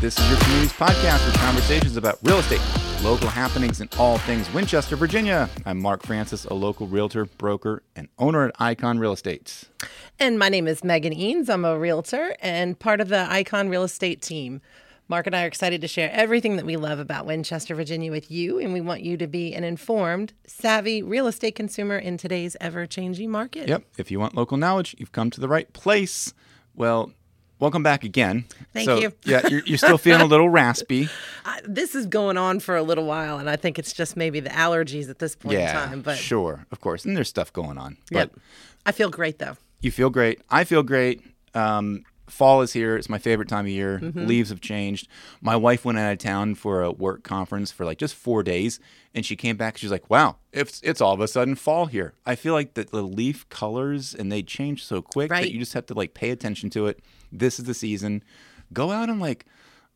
This is your community's podcast with conversations about real estate, local happenings, and all things Winchester, Virginia. I'm Mark Francis, a local realtor, broker, and owner at Icon Real Estate. And my name is Megan Eanes. I'm a realtor and part of the Icon Real Estate team. Mark and I are excited to share everything that we love about Winchester, Virginia with you, and we want you to be an informed, savvy real estate consumer in today's ever changing market. Yep. If you want local knowledge, you've come to the right place. Well, welcome back again. Thank so, you. yeah, you're, you're still feeling a little raspy. I, this is going on for a little while, and I think it's just maybe the allergies at this point yeah, in time. But sure, of course. And there's stuff going on. Yep. But I feel great though. you feel great. I feel great. Um, fall is here. It's my favorite time of year. Mm-hmm. Leaves have changed. My wife went out of town for a work conference for like just four days, and she came back. She's like, "Wow, it's it's all of a sudden fall here." I feel like the, the leaf colors and they change so quick Right. that you just have to like pay attention to it. This is the season. Go out on like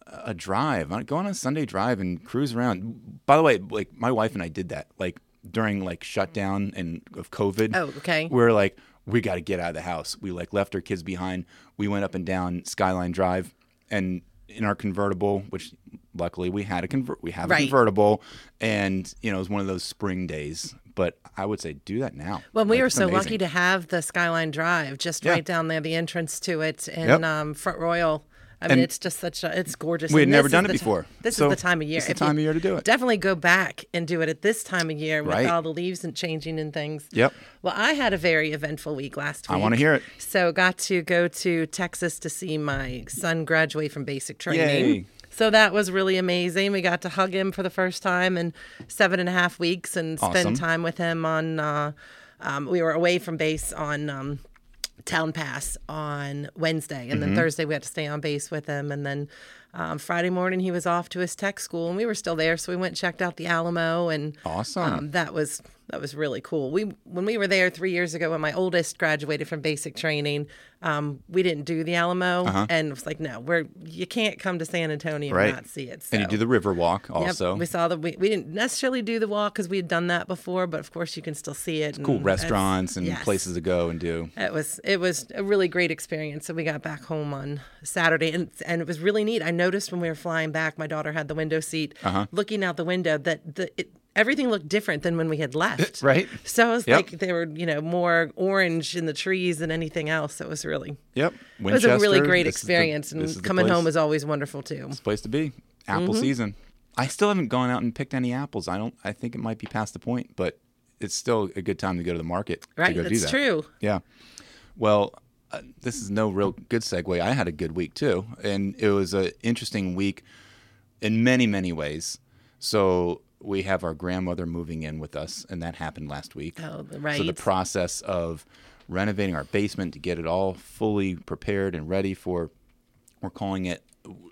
a drive. Go on a Sunday drive and cruise around. By the way, like my wife and I did that like during like shutdown and of COVID. Oh, okay. We are like, we got to get out of the house. We like left our kids behind. We went up and down Skyline Drive, and in our convertible, which luckily we had a convert, we have a convertible, and you know it was one of those spring days. But I would say do that now. Well, we Like, were so amazing. lucky to have the Skyline Drive just Yeah. right down there, the entrance to it in Yep. um, Front Royal. I mean, And it's just such a, it's gorgeous. We had never done it before. this So is the time of year. it's the you time of year to do it. Definitely go back and do it at this time of year with Right. all the leaves and changing and things. Yep. Well, I had a very eventful week last week. I wanna hear it. So got to go to Texas to see my son graduate from basic training. Yay. So that was really amazing. We got to hug him for the first time in seven and a half weeks and Awesome. spend time with him on. Uh, um, we were away from base on um, Town Pass on Wednesday, and Mm-hmm. then Thursday we had to stay on base with him, and then um, Friday morning he was off to his tech school, and we were still there, so we went and checked out the Alamo, and Awesome. um, that was that was really cool. We when we were there three years ago when my oldest graduated from basic training, um, we didn't do the Alamo, and it was like, no, we're you can't come to San Antonio Uh-huh. Right. and not see it. and you do the river walk Yep, also. we saw the we, we didn't necessarily do the walk because we had done that before, but of course you can still see it. cool and it's- restaurants and yes. places to go and do. It was it was a really great experience. So we got back home on Saturday, and and it was really neat. I noticed when we were flying back, my daughter had the window seat, Uh-huh. looking out the window, that the it, everything looked different than when we had left. Right. So it was Yep. like they were you know more orange in the trees than anything else. It was really Yep. it was a really great is the- experience, and coming home is always wonderful too. place to be. Apple Mm-hmm. season. I still haven't gone out and picked any apples. I don't. I think it might be past the point, but it's still a good time to go to the market. Right, to go do that's that. true. Yeah. Well, uh, this is no real good segue. I had a good week too, and it was an interesting week in many many ways. So we have our grandmother moving in with us, and that happened last week. Oh, the- So the process of renovating our basement to get it all fully prepared and ready for, we're calling it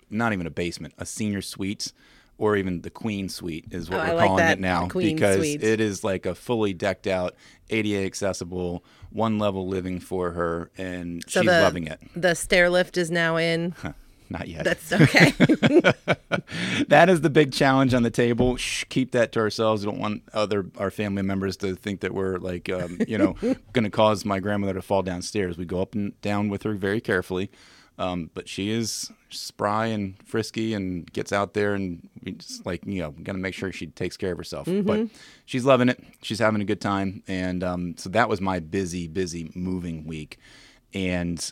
not even a basement, a senior suite, or even the queen suite is what Oh, we're like calling that, it now because suite. it is like a fully decked out, ADA accessible, one level living for her, and So she's the, loving it. The stair lift is now in. Not yet. That's okay. that is the big challenge on the table. Shh, keep that to ourselves. We don't want other our family members to think that we're like, um, you know, going to cause my grandmother to fall downstairs. We go up and down with her very carefully, um, but she is spry and frisky and gets out there and we just like you know got to make sure she takes care of herself. But she's loving it. She's having a good time, and um, so that was my busy, busy moving week, and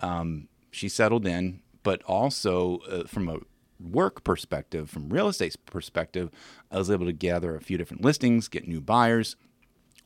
um, she settled in, but also uh, from a work perspective, from real estate perspective, I was able to gather a few different listings, get new buyers.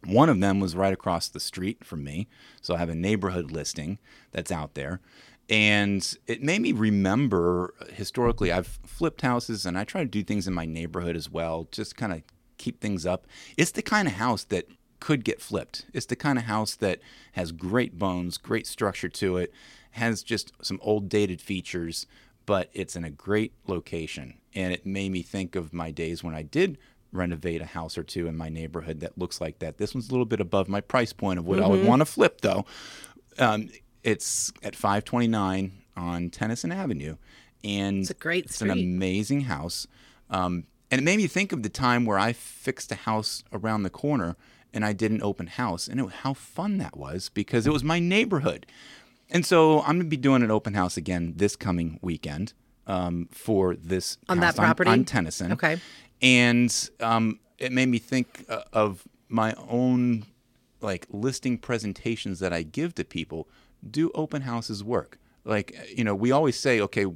One of them was right across the street from me, so I have a neighborhood listing that's out there. And it made me remember historically, I've flipped houses and I try to do things in my neighborhood as well, just kind of keep things up. It's the kind of house that could get flipped. It's the kind of house that has great bones, great structure to it, has just some old dated features, but it's in a great location. And it made me think of my days when I did renovate a house or two in my neighborhood that looks like that. This one's a little bit above my price point of what I would want to flip, though. Um, it's at 529 on Tennyson Avenue, and It's a great It's an amazing house, um, and it made me think of the time where I fixed a house around the corner and I did an open house, and it, how fun that was because it was my neighborhood. And so I'm gonna be doing an open house again this coming weekend. um, for this On that property? on, Tennyson. Okay. and um, it made me think uh, of my own like listing presentations that I give to people. Do open houses work? Like you know, we always say, okay,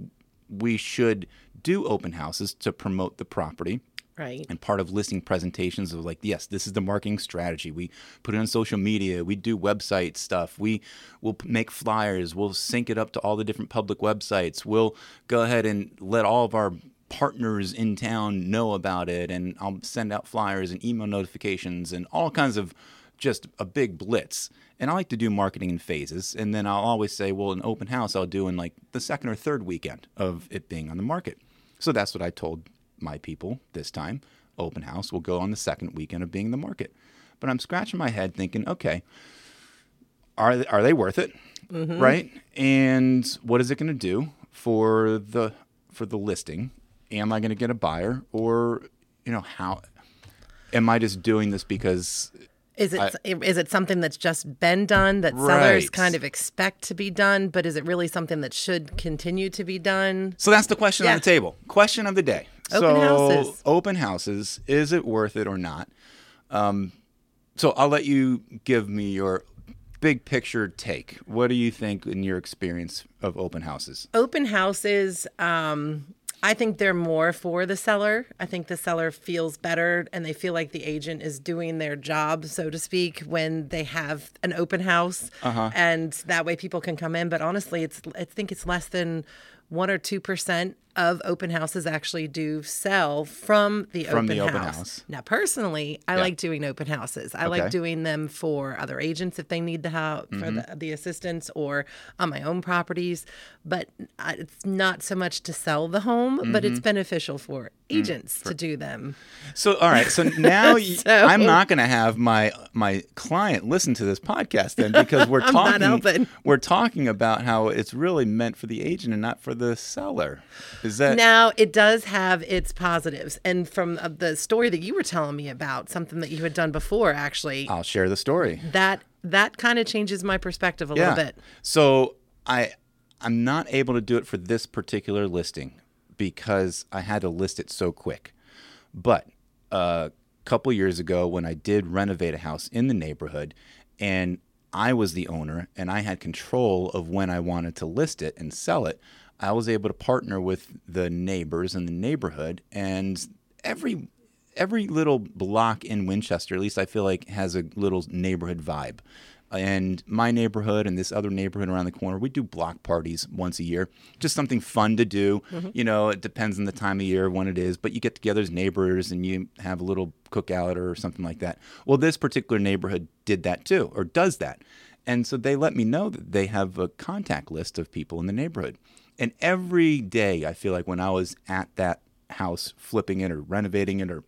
we should do open houses to promote the property. Right. And part of listing presentations is like, yes, this is the marketing strategy. We put it on social media. We do website stuff. We will make flyers. We'll sync it up to all the different public websites. We'll go ahead and let all of our partners in town know about it. And I'll send out flyers and email notifications and all kinds of just a big blitz. And I like to do marketing in phases. And then I'll always say, well, an open house I'll do in like the second or third weekend of it being on the market. So that's what I told my people this time. Open house will go on the second weekend of being in the market. But I'm scratching my head thinking, okay, are they, are they worth it? Mm-hmm. Right? And what is it going to do for the for the listing? Am I going to get a buyer or you know how am I just doing this because Is it is it something that's just been done that sellers kind of expect to be done, but is it really something that should continue to be done? So that's the question Yeah. on the table. Question of the day. Open so houses. open houses, is it worth it or not? Um, so I'll let you give me your big picture take. What do you think in your experience of open houses? Open houses, um, I think they're more for the seller. I think the seller feels better and they feel like the agent is doing their job, so to speak, when they have an open house, Uh-huh. and that way people can come in. But honestly, it's I think it's less than one or two percent of open houses actually do sell from the, From open, the open house. house. Now, personally, I like doing open houses. I like doing them for other agents if they need the help for mm-hmm. the, the assistance or on my own properties. But it's not so much to sell the home, but it's mm-hmm. beneficial for mm, agents to do them. So all right, so now you, So- I'm not going to have my my client listen to this podcast then because we're talking we're talking about how it's really meant for the agent and not for the seller. Is that Now, it does have its positives. And from uh, the story that you were telling me about, something that you had done before, actually, I'll share the story. that that kind of changes my perspective a little bit. So I I'm not able to do it for this particular listing because I had to list it so quick. But a couple years ago when I did renovate a house in the neighborhood and I was the owner and I had control of when I wanted to list it and sell it, I was able to partner with the neighbors in the neighborhood and every every little block in Winchester, at least I feel like, has a little neighborhood vibe. And my neighborhood and this other neighborhood around the corner, we do block parties once a year. Just something fun to do. Mm-hmm. You know, it depends on the time of year when it is, but you get together as neighbors and you have a little cookout or something like that. Well, this particular neighborhood did that too, or does that. And so they let me know that they have a contact list of people in the neighborhood. And every day, I feel like when I was at that house flipping it or renovating it or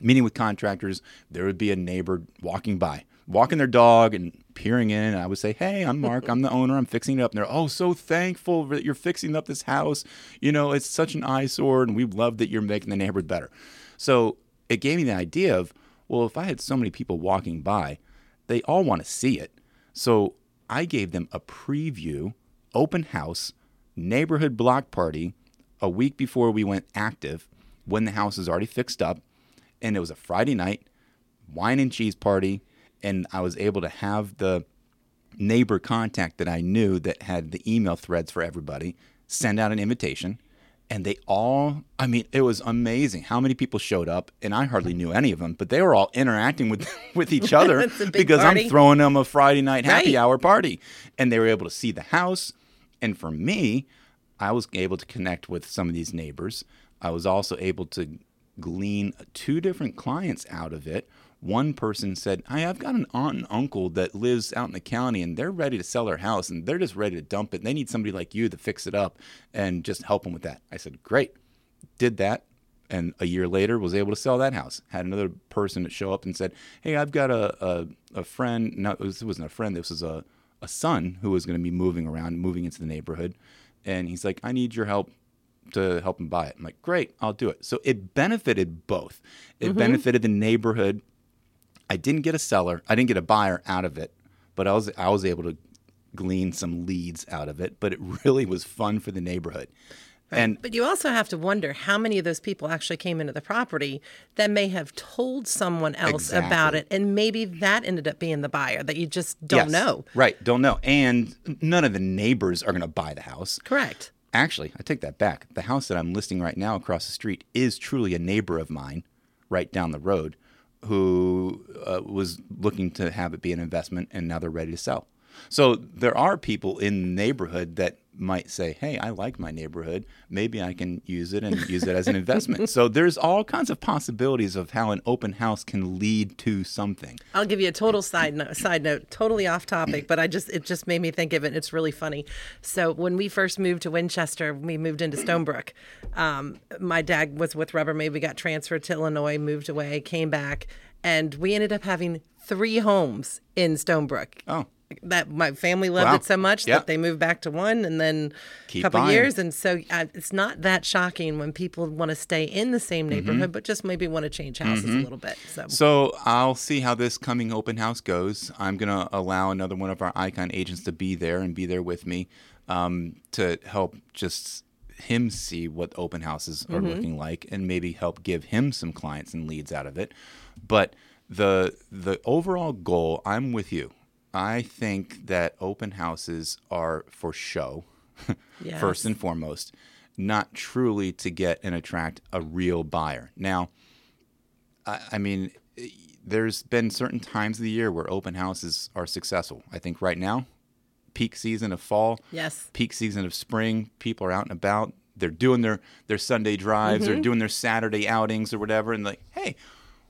meeting with contractors, there would be a neighbor walking by, walking their dog and peering in. And I would say, Hey, I'm Mark. I'm the owner. I'm fixing it up. And they're, Oh, so thankful that you're fixing up this house. You know, it's such an eyesore and we love that you're making the neighborhood better. So it gave me the idea of, well, if I had so many people walking by, they all want to see it. So I gave them a preview, open house, neighborhood block party a week before we went active when the house is already fixed up. And it was a Friday night, wine and cheese party. And I was able to have the neighbor contact that I knew that had the email threads for everybody send out an invitation. And they all, I mean, it was amazing how many people showed up. And I hardly knew any of them, but they were all interacting with, with each other It's a big because party. I'm throwing them a Friday night happy Right. hour party. And they were able to see the house. And for me, I was able to connect with some of these neighbors. I was also able to glean two different clients out of it. One person said, Hey, I've got an aunt and uncle that lives out in the county and they're ready to sell their house and they're just ready to dump it. They need somebody like you to fix it up and just help them with that. I said, Great. Did that. And a year later, was able to sell that house. Had another person show up and said, "Hey, I've got a a, a friend. No, it wasn't a friend. This was a a son who was going to be moving around, moving into the neighborhood, and he's like, I need your help to help him buy it. I'm like, great, I'll do it. So it benefited both. It mm-hmm. benefited the neighborhood. I didn't get a seller. I didn't get a buyer out of it, but I was I was able to glean some leads out of it. But it really was fun for the neighborhood. And But you also have to wonder how many of those people actually came into the property that may have told someone else about it, and maybe that ended up being the buyer that you just don't yes, know. Right, don't know. And none of the neighbors are going to buy the house. Correct. Actually, I take that back. The house that I'm listing right now across the street is truly a neighbor of mine right down the road who uh, was looking to have it be an investment and now they're ready to sell. So there are people in the neighborhood that might say, "Hey, I like my neighborhood. Maybe I can use it and use it as an investment." so there's all kinds of possibilities of how an open house can lead to something. I'll give you a total side note. Side note, totally off topic, but I just it just made me think of it. It's really funny. So when we first moved to Winchester, we moved into Stonebrook. Um, my dad was with Rubbermaid. We got transferred to Illinois, moved away, came back, and we ended up having three homes in Stonebrook. Oh. That my family loved Wow. it so much Yeah. that they moved back to one, and then a couple buying. years, and so uh, it's not that shocking when people want to stay in the same neighborhood, but just maybe want to change houses a little bit. So So I'll see how this coming open house goes. I'm going to allow another one of our icon agents to be there and be there with me um, to help just him see what open houses are looking like and maybe help give him some clients and leads out of it. But the the overall goal, I'm with you. I think that open houses are for show, Yes. first and foremost, not truly to get and attract a real buyer. Now, I, I mean, there's been certain times of the year where open houses are successful. I think right now, peak season of fall, yes. peak season of spring, people are out and about. They're doing their their Sunday drives, Mm-hmm. they're doing their Saturday outings or whatever, and like, hey,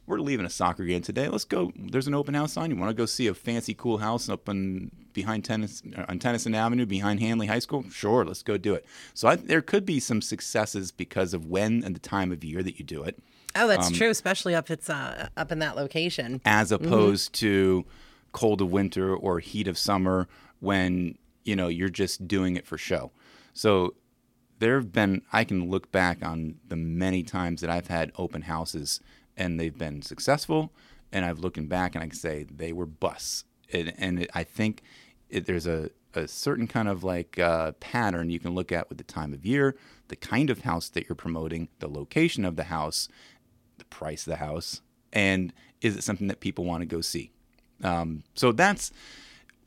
we're leaving a soccer game today. Let's go. There's an open house on. You want to go see a fancy, cool house up in behind tennis on Tennyson Avenue, behind Handley High School? Sure, let's go do it. So I, there could be some successes because of when and the time of year that you do it. Oh, Um, that's true, especially up it's uh, up in that location. as opposed to cold of winter or heat of summer when you know you're just doing it for show. So there have been I can look back on the many times that I've had open houses and they've been successful and I've looking back and I can say they were busts. And, and it, I think it, there's a, a certain kind of like uh, pattern you can look at with the time of year, the kind of house that you're promoting, the location of the house, the price of the house, and is it something that people want to go see? Um, so that's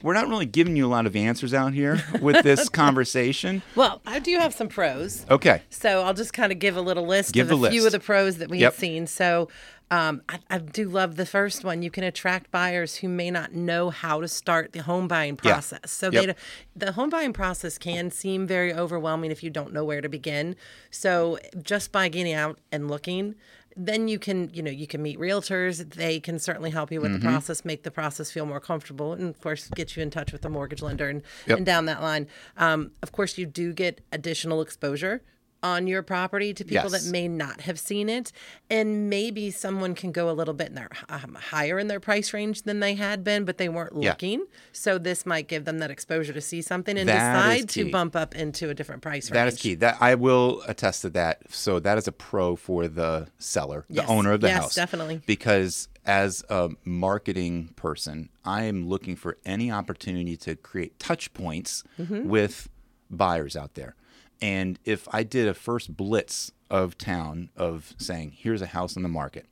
we're not really giving you a lot of answers out here with this conversation. Well, I do have some pros. Okay. So I'll just kind of give a little list Give of the a few of the pros that we Yep. have seen. So um, I, I do love the first one. You can attract buyers who may not know how to start the home buying Yeah. process. So Yep. they, the home buying process can seem very overwhelming if you don't know where to begin. So just by getting out and looking, then you can, you know, you can meet realtors. They can certainly help you with Mm-hmm. the process, make the process feel more comfortable, and of course, get you in touch with the mortgage lender and, Yep. and down that line. Um, of course, you do get additional exposure on your property to people Yes. that may not have seen it, and maybe someone can go a little bit in their um, higher in their price range than they had been, but they weren't Yeah. looking. So this might give them that exposure to see something and That decide to bump up into a different price range. That is key. That I will attest to that. So that is a pro for the seller, Yes. the owner of the Yes, house. definitely. Because as a marketing person, I am looking for any opportunity to create touch points Mm-hmm. with buyers out there. And if I did a first blitz of town of saying, here's a house on the market,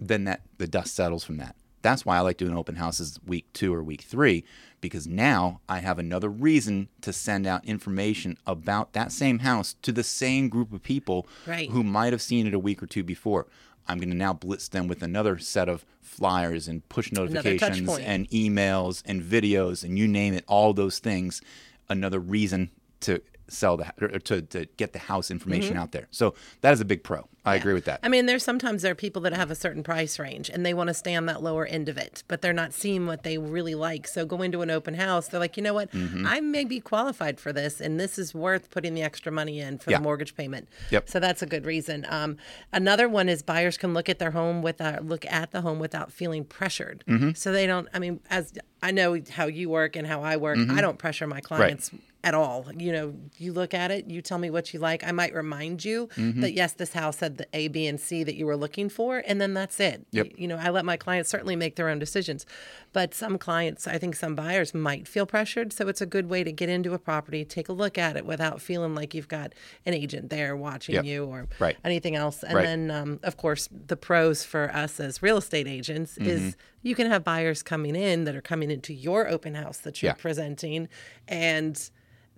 then that the dust settles from that. That's why I like doing open houses week two or week three, because now I have another reason to send out information about that same house to the same group of people Right. who might have seen it a week or two before. I'm going to now blitz them with another set of flyers and push notifications and emails and videos and you name it, all those things. Another reason to sell the or to, to get the house information out there. So that is a big pro. I agree with that. I mean, there's sometimes there are people that have a certain price range and they want to stay on that lower end of it, but they're not seeing what they really like. So going to an open house, they're like, you know what, Mm-hmm. I may be qualified for this, and this is worth putting the extra money in for Yeah. the mortgage payment. Yep. So that's a good reason. Um, another one is buyers can look at their home without look at the home without feeling pressured. Mm-hmm. So they don't. I mean, as I know how you work and how I work, Mm-hmm. I don't pressure my clients at all. You know, you look at it, you tell me what you like. I might remind you Mm-hmm. that yes, this house had the A, B, and C that you were looking for, and then that's it. Yep. You, you know, I let my clients certainly make their own decisions, but some clients, I think some buyers might feel pressured. So it's a good way to get into a property, take a look at it without feeling like you've got an agent there watching Yep. you or Right. anything else. And Right. then, um, of course, the pros for us as real estate agents Mm-hmm. is you can have buyers coming in that are coming into your open house that you're Yeah. presenting, and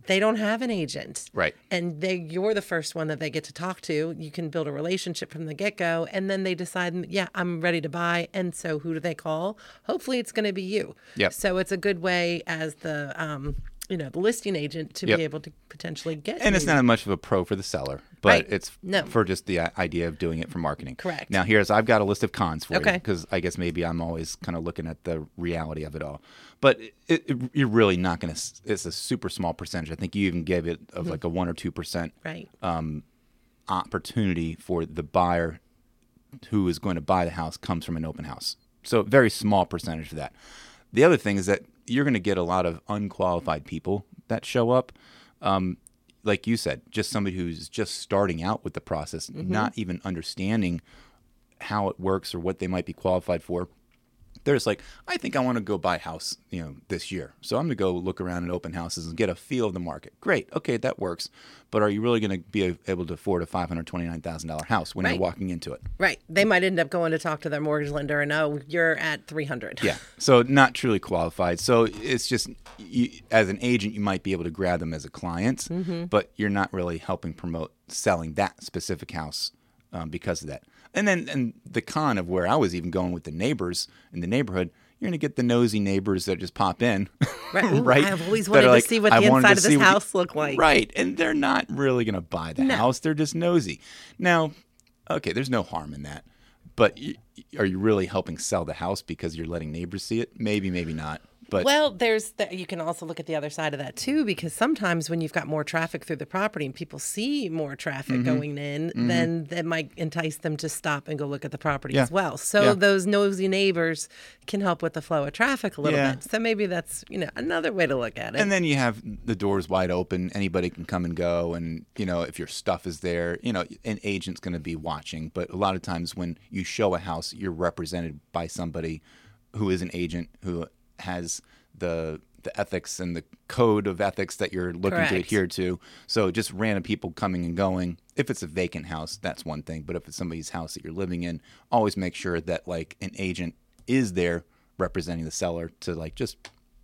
they don't have an agent. Right. and they you're the first one that they get to talk to. You can build a relationship from the get-go. And then they decide yeah i'm ready to buy. And so who do they call? Hopefully it's going to be you. Yeah. so it's a good way as the um you know the listing agent to Yep. be able to potentially get And it's not much of a pro for the seller, but Right. it's No. for just the idea of doing it for marketing. Correct. Now, here's I've got a list of cons for you because I guess maybe I'm always kind of looking at the reality of it all. But it, it, you're really not going to. It's a super small percentage. I think you even gave it Mm-hmm. of like a one or two percent right opportunity for the buyer who is going to buy the house comes from an open house. So very small percentage of that. The other thing is that you're going to get a lot of unqualified people that show up. Um, like you said, just somebody who's just starting out with the process, not even understanding how it works or what they might be qualified for. They're just like, I think I want to go buy a house, you know, this year. So I'm going to go look around at open houses and get a feel of the market. Great, okay, that works. But are you really going to be able to afford a five hundred twenty-nine thousand dollar house when Right. you're walking into it? right they might end up going to talk to their mortgage lender and oh you're at 300 Yeah. So not truly qualified. So it's just you, as an agent, you might be able to grab them as a client, but you're not really helping promote selling that specific house um, because of that. And then and the con of where I was even going with the neighbors in the neighborhood, you're gonna get the nosy neighbors that just pop in, Right. Ooh, right? I've always wanted to like, see what the inside of this what you-" house look like. Right, and they're not really gonna buy the house. They're just nosy. Now, okay, there's no harm in that, but y- are you really helping sell the house because you're letting neighbors see it? Maybe, maybe not. But Well, there's the, you can also look at the other side of that too, because sometimes when you've got more traffic through the property and people see more traffic Mm-hmm. going in, then that might entice them to stop and go look at the property Yeah. as well. So Yeah. those nosy neighbors can help with the flow of traffic a little Yeah. bit. So maybe that's you know another way to look at it. and then you have the doors wide open. Anybody can come and go, and you know if your stuff is there, you know an agent's going to be watching. But a lot of times when you show a house, you're represented by somebody who is an agent who has the the ethics and the code of ethics that you're looking to adhere to. So just random people coming and going. If it's a vacant house, that's one thing. But if it's somebody's house that you're living in, always make sure that like an agent is there representing the seller to like just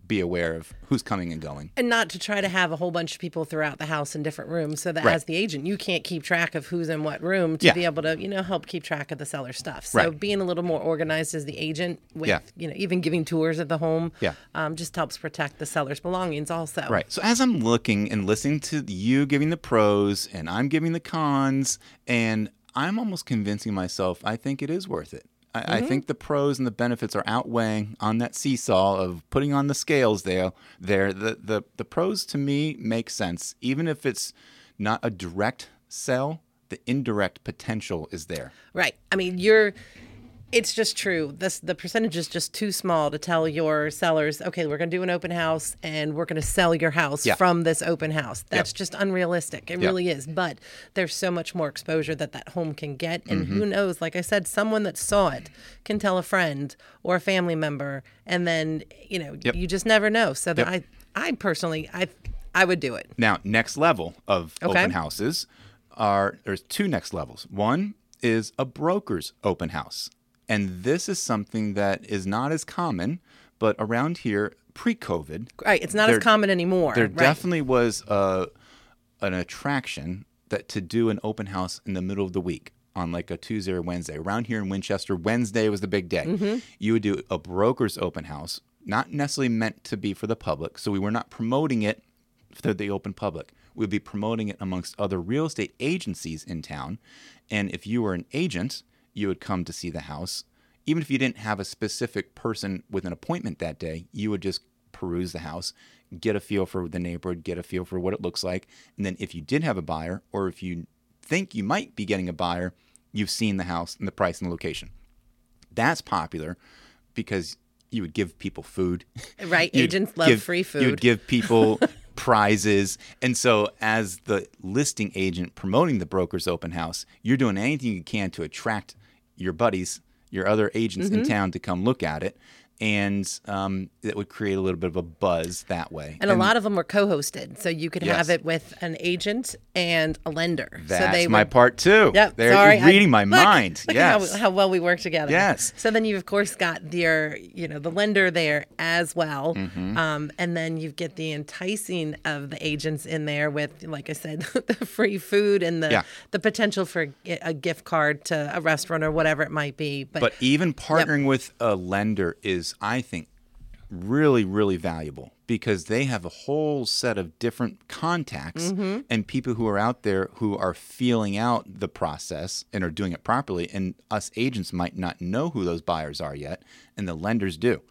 be aware of who's coming and going. and not to try to have a whole bunch of people throughout the house in different rooms so that Right. as the agent you can't keep track of who's in what room to Yeah. be able to you know help keep track of the seller stuff so Right. being a little more organized as the agent with Yeah. you know even giving tours of the home Yeah. um, just helps protect the seller's belongings also Right. So as I'm looking and listening to you giving the pros and I'm giving the cons, and I'm almost convincing myself I think it is worth it. I, I mm-hmm. think the pros and the benefits are outweighing on that seesaw of putting on the scales there. There, the the the pros to me make sense, even if it's not a direct sell. The indirect potential is there. right i mean you're it's just true this the percentage is just too small to tell your sellers okay we're going to do an open house and we're going to sell your house Yeah. from this open house that's just unrealistic it Yeah. really is but there's so much more exposure that that home can get and Mm-hmm. who knows like i said someone that saw it can tell a friend or a family member and then you know Yep. you just never know so that i i personally i i would do it Now, next level of Okay. open houses are there's two next levels. One is a broker's open house. And this is something that is not as common, but around here pre-COVID, right it's not There- as common anymore there right. definitely was a an attraction that to do an open house in the middle of the week on like a Tuesday or Wednesday. Around here in Winchester, Wednesday was the big day. Mm-hmm. You would do a broker's open house, not necessarily meant to be for the public. So we were not promoting it for the open public. We'd be promoting it amongst other real estate agencies in town. And if you were an agent, you would come to see the house. Even if you didn't have a specific person with an appointment that day, you would just peruse the house, get a feel for the neighborhood, get a feel for what it looks like. And then if you did have a buyer, or if you think you might be getting a buyer, you've seen the house and the price and the location. That's popular because you would give people food. Right, agents love give- free food. You would give people prizes. And so, as the listing agent promoting the broker's open house, you're doing anything you can to attract your buddies, your other agents Mm-hmm. in town to come look at it. And um, it would create a little bit of a buzz that way. And a lot of them were co-hosted, so you could have it with an agent and a lender. That's so they my would, part too. Yep. There, sorry, reading I, my look, mind. Look yes. how, how well we work together. Yes. So then you've of course got your, you know, the lender there as well, Mm-hmm. um, and then you get the enticing of the agents in there with, like I said, the free food and the Yeah. the potential for a a gift card to a restaurant or whatever it might be. But, But even partnering with a lender is, I think, really, really valuable because they have a whole set of different contacts mm-hmm. and people who are out there who are feeling out the process and are doing it properly. And us agents might not know who those buyers are yet, and the lenders do.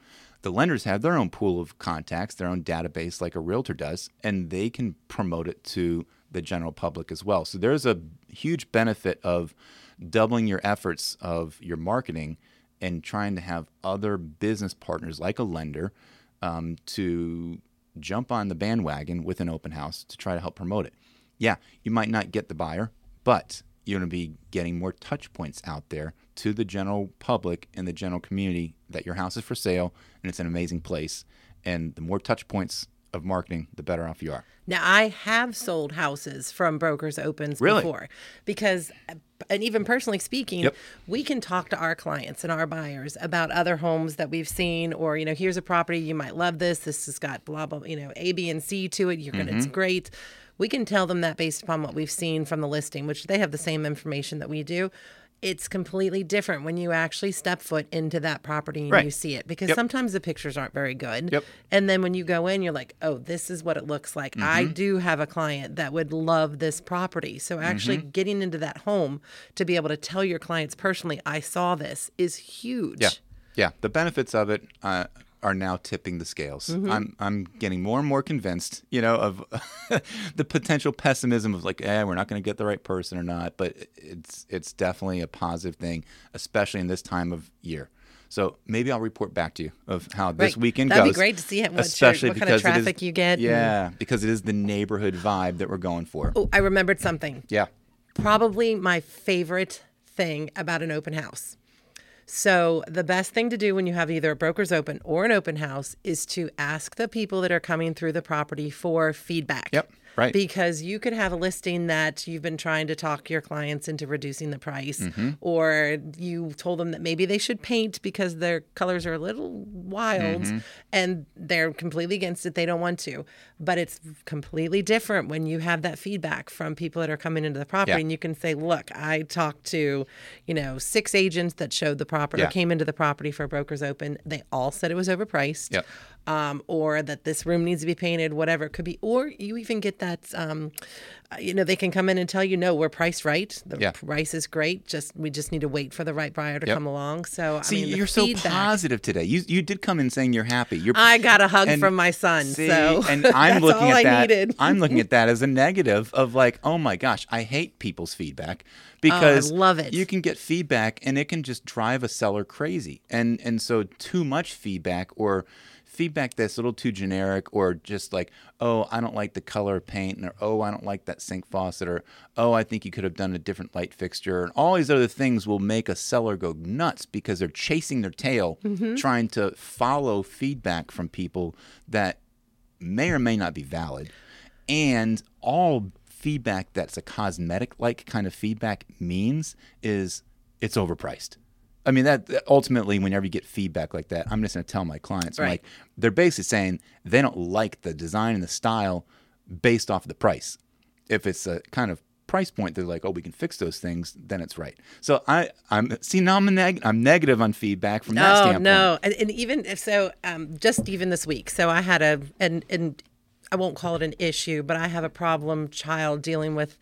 The lenders have their own pool of contacts, their own database, like a realtor does, and they can promote it to the general public as well. So there's a huge benefit of doubling your efforts of your marketing and trying to have other business partners like a lender um, to jump on the bandwagon with an open house to try to help promote it. Yeah, you might not get the buyer, but you're going to be getting more touch points out there to the general public and the general community that your house is for sale and it's an amazing place. And the more touch points of marketing, the better off you are. Now, I have sold houses from brokers opens Really? before because, and even personally speaking, Yep. we can talk to our clients and our buyers about other homes that we've seen, or you know, here's a property you might love. This this has got blah blah, you know, A, B, and C to it. You're gonna, it's mm-hmm. great. We can tell them that based upon what we've seen from the listing, which they have the same information that we do. It's completely different when you actually step foot into that property and Right. you see it because Yep. sometimes the pictures aren't very good. Yep. And then when you go in, you're like, oh, this is what it looks like. I Mm-hmm. do have a client that would love this property. So actually Mm-hmm. getting into that home to be able to tell your clients personally, I saw this is huge. Yeah, yeah. The benefits of it uh, are now tipping the scales. I'm I'm getting more and more convinced, you know, of the potential pessimism of like, eh, we're not going to get the right person or not. But it's it's definitely a positive thing, especially in this time of year. So maybe I'll report back to you of how this Right. weekend That'd be goes. great to see what your- especially what kind of it is- traffic you get and- Yeah, because it is the neighborhood vibe that we're going for. Oh, I remembered something. Yeah. Probably my favorite thing about an open house. So, the best thing to do when you have either a broker's open or an open house is to ask the people that are coming through the property for feedback. Yep, right. Because you could have a listing that you've been trying to talk your clients into reducing the price, Mm-hmm. or you told them that maybe they should paint because their colors are a little wild Mm-hmm. and they're completely against it. They don't want to. But it's completely different when you have that feedback from people that are coming into the property Yeah. and you can say, look, I talked to, you know, six agents that showed the property Yeah. or came into the property for a brokers open. They all said it was overpriced. Yep. Um, or that this room needs to be painted, whatever it could be. Or you even get that, um, uh, you know, they can come in and tell you, no, we're priced right. The Yeah. price is great. Just we just need to wait for the right buyer to Yep. come along. So See, I mean, you're so positive today. You you did come in saying you're happy. You're I got a hug And from my son. See, so and I'm looking at I that. needed. I'm looking at that as a negative of like, oh my gosh, I hate people's feedback because Oh, love it. You can get feedback and it can just drive a seller crazy. And and so too much feedback or feedback that's a little too generic or just like, oh, I don't like the color of paint or oh, I don't like that sink faucet or oh, I think you could have done a different light fixture and all these other things will make a seller go nuts because they're chasing their tail Mm-hmm. trying to follow feedback from people that may or may not be valid. And all feedback that's a cosmetic like kind of feedback means is it's overpriced. I mean that that ultimately whenever you get feedback like that, I'm just going to tell my clients Right. like they're basically saying they don't like the design and the style based off of the price. If it's a kind of price point they're like, "Oh, we can fix those things," then it's right. So I I'm see now I'm a neg- I'm negative on feedback from that oh standpoint. no and, and even if so um, just even this week so i had a and and i won't call it an issue but i have a problem child dealing with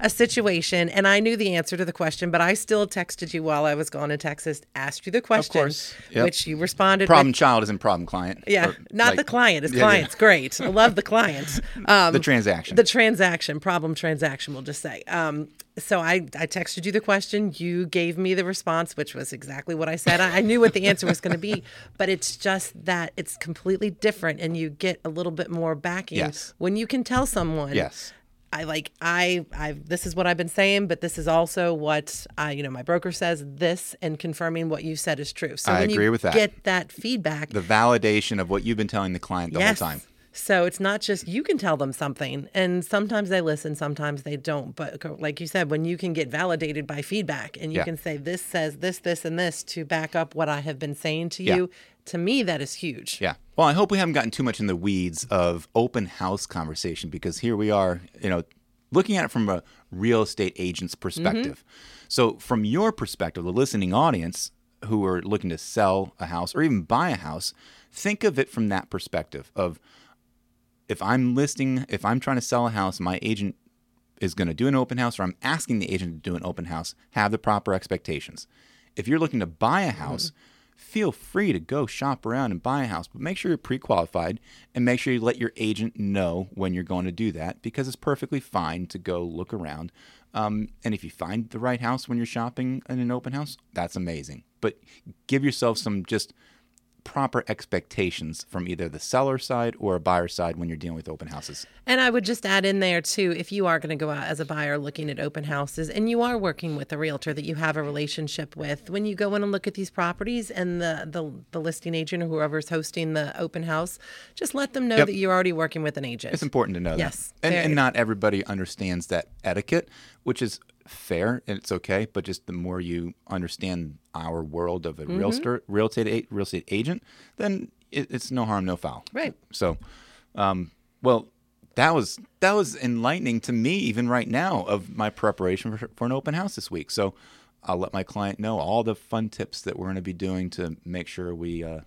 a situation, and I knew the answer to the question, but I still texted you while I was gone to Texas, asked you the question, course. Yep. which you responded Problem with. child isn't problem client. Yeah, Or, not like, the client. It's yeah, yeah. client's great. I love the client. Um, The transaction. the transaction, problem transaction, we'll just say. Um, so I, I texted you the question. You gave me the response, which was exactly what I said. I, I knew what the answer was going to be, but it's just that it's completely different, and you get a little bit more backing Yes. when you can tell someone. yes. I like I I this is what I've been saying, but this is also what I you know my broker says this and confirming what you said is true. So I when agree you with that. get that feedback, The validation of what you've been telling the client the yes. whole time. So it's not just you can tell them something, and sometimes they listen, sometimes they don't. But like you said, when you can get validated by feedback, and you Yeah. can say this says this, this, and this to back up what I have been saying to Yeah. you, to me that is huge. Yeah. Well, I hope we haven't gotten too much in the weeds of open house conversation because here we are, you know, looking at it from a real estate agent's mm-hmm. perspective. So, from your perspective, the listening audience who are looking to sell a house or even buy a house, think of it from that perspective of if I'm listing, if I'm trying to sell a house, my agent is going to do an open house or I'm asking the agent to do an open house, have the proper expectations. If you're looking to buy a house, feel free to go shop around and buy a house, but make sure you're pre qualified and make sure you let your agent know when you're going to do that because it's perfectly fine to go look around. Um, and if you find the right house when you're shopping in an open house, that's amazing. But give yourself some just proper expectations from either the seller side or a buyer side when you're dealing with open houses. And I would just add in there too, if you are going to go out as a buyer looking at open houses and you are working with a realtor that you have a relationship with, when you go in and look at these properties and the the, the listing agent or whoever's hosting the open house, just let them know Yep. that you're already working with an agent. It's important to know Yes, that. And, and not everybody understands that etiquette, which is fair and it's okay. But just the more you understand our world of a Mm-hmm. realtor, real estate, a- real estate agent, then it, it's no harm, no foul. Right. So, um, well, that was that was enlightening to me even right now of my preparation for, for an open house this week. So I'll let my client know all the fun tips that we're going to be doing to make sure we uh,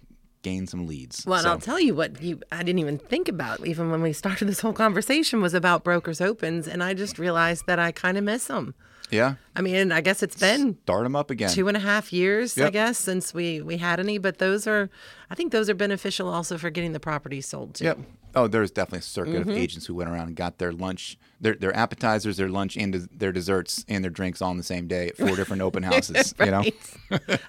gain some leads. Well, and So- I'll tell you what you I didn't even think about even when we started this whole conversation was about brokers opens and I just realized that I kind of miss them. Yeah, I mean, I guess it's been start them up again. two and a half years, I guess, since we we had any. But those are, I think those are beneficial also for getting the property sold too. Yep. Oh, there's definitely a circuit Mm-hmm. of agents who went around and got their lunch, their their appetizers, their lunch, and their desserts and their drinks all on the same day at four different open houses. You know.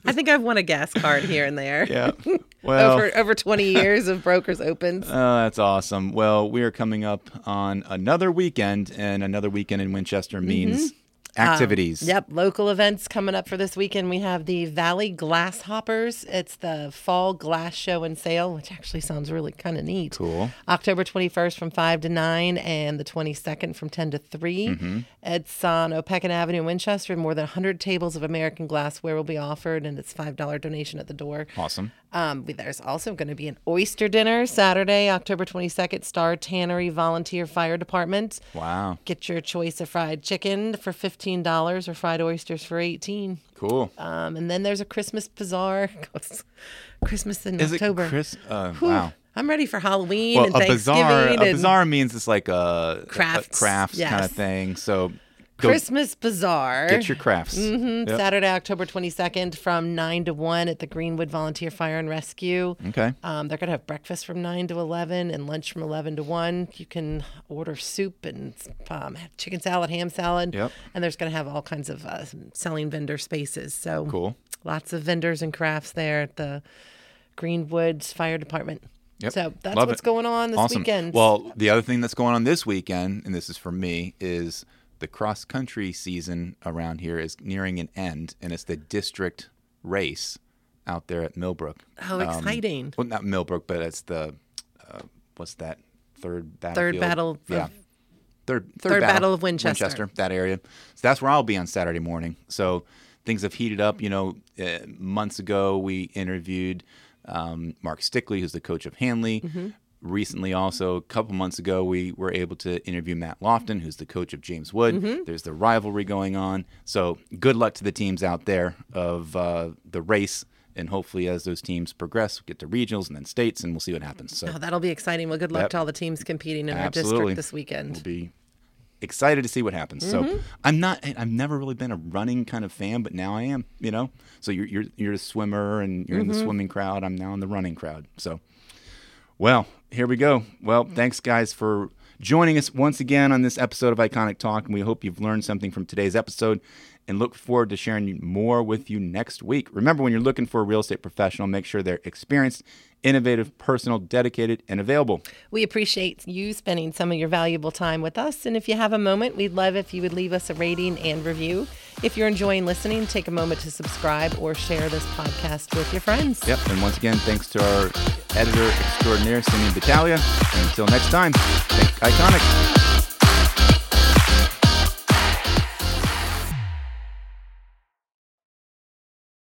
I think I've won a gas card here and there. Yeah. Well. Over over 20 years of brokers opens. Oh, that's awesome. Well, we are coming up on another weekend, and another weekend in Winchester means activities. Mm-hmm. Um, Yep, local events coming up for this weekend. We have the Valley Glass Hoppers. It's the fall glass show and sale, which actually sounds really kind of neat. Cool. October 21st from 5 to 9 and the 22nd from 10 to 3. Mm-hmm. It's on Opequon Avenue in Winchester. More than 100 tables of American glassware will be offered, and it's $5 donation at the door. Awesome. Um, there's also going to be an oyster dinner Saturday, October 22nd, Star Tannery Volunteer Fire Department. Wow. Get your choice of fried chicken for $15 or fried oysters for 18 Cool. um, And then there's a Christmas bazaar. Christmas in Is October. it Chris? Uh, wow. I'm ready for Halloween Well, and a Thanksgiving bazaar. A bazaar means it's like a, Crafts, a crafts kind of thing. So Christmas bazaar. get your crafts. Mhm, Yep. Saturday, October 22nd from 9 to 1 at the Greenwood Volunteer Fire and Rescue. Okay. Um, they're going to have breakfast from 9 to 11 and lunch from 11 to 1. You can order soup and um, have chicken salad, ham salad. Yep. And there's going to have all kinds of uh, selling vendor spaces. So Cool. lots of vendors and crafts there at the Greenwoods Fire Department. Yep. So that's Love what's it. going on this awesome. weekend. Well, the other thing that's going on this weekend, and this is for me, is the cross country season around here is nearing an end, and it's the district race out there at Millbrook. How exciting. Well, not Millbrook, but it's the uh, what's that third battlefield? Third battle. of- Yeah. Third, Third Battle of Winchester. that area. So that's where I'll be on Saturday morning. So things have heated up. You know, uh, months ago we interviewed um, Mark Stickley, who's the coach of Handley. Mm-hmm. Recently, also a couple months ago, we were able to interview Matt Lofton, who's the coach of James Wood. Mm-hmm. There's the rivalry going on. So good luck to the teams out there of uh, the race. And hopefully, as those teams progress, we get to regionals and then states, and we'll see what happens. So Oh, that'll be exciting. Well, good luck Yep. to all the teams competing in our district this weekend. will be excited to see what happens. Mm-hmm. So I'm not. I've never really been a running kind of fan, but now I am. You know. So you're you're you're a swimmer and you're in Mm-hmm. the swimming crowd. I'm now in the running crowd. So. Well, here we go. Well, thanks guys for joining us once again on this episode of Iconic Talk, and we hope you've learned something from today's episode and look forward to sharing more with you next week. Remember, when you're looking for a real estate professional, make sure they're experienced, innovative, personal, dedicated, and available. We appreciate you spending some of your valuable time with us. And if you have a moment, we'd love if you would leave us a rating and review. If you're enjoying listening, take a moment to subscribe or share this podcast with your friends. Yep, and once again, thanks to our editor extraordinaire, Cindy Battaglia. And until next time, think iconic.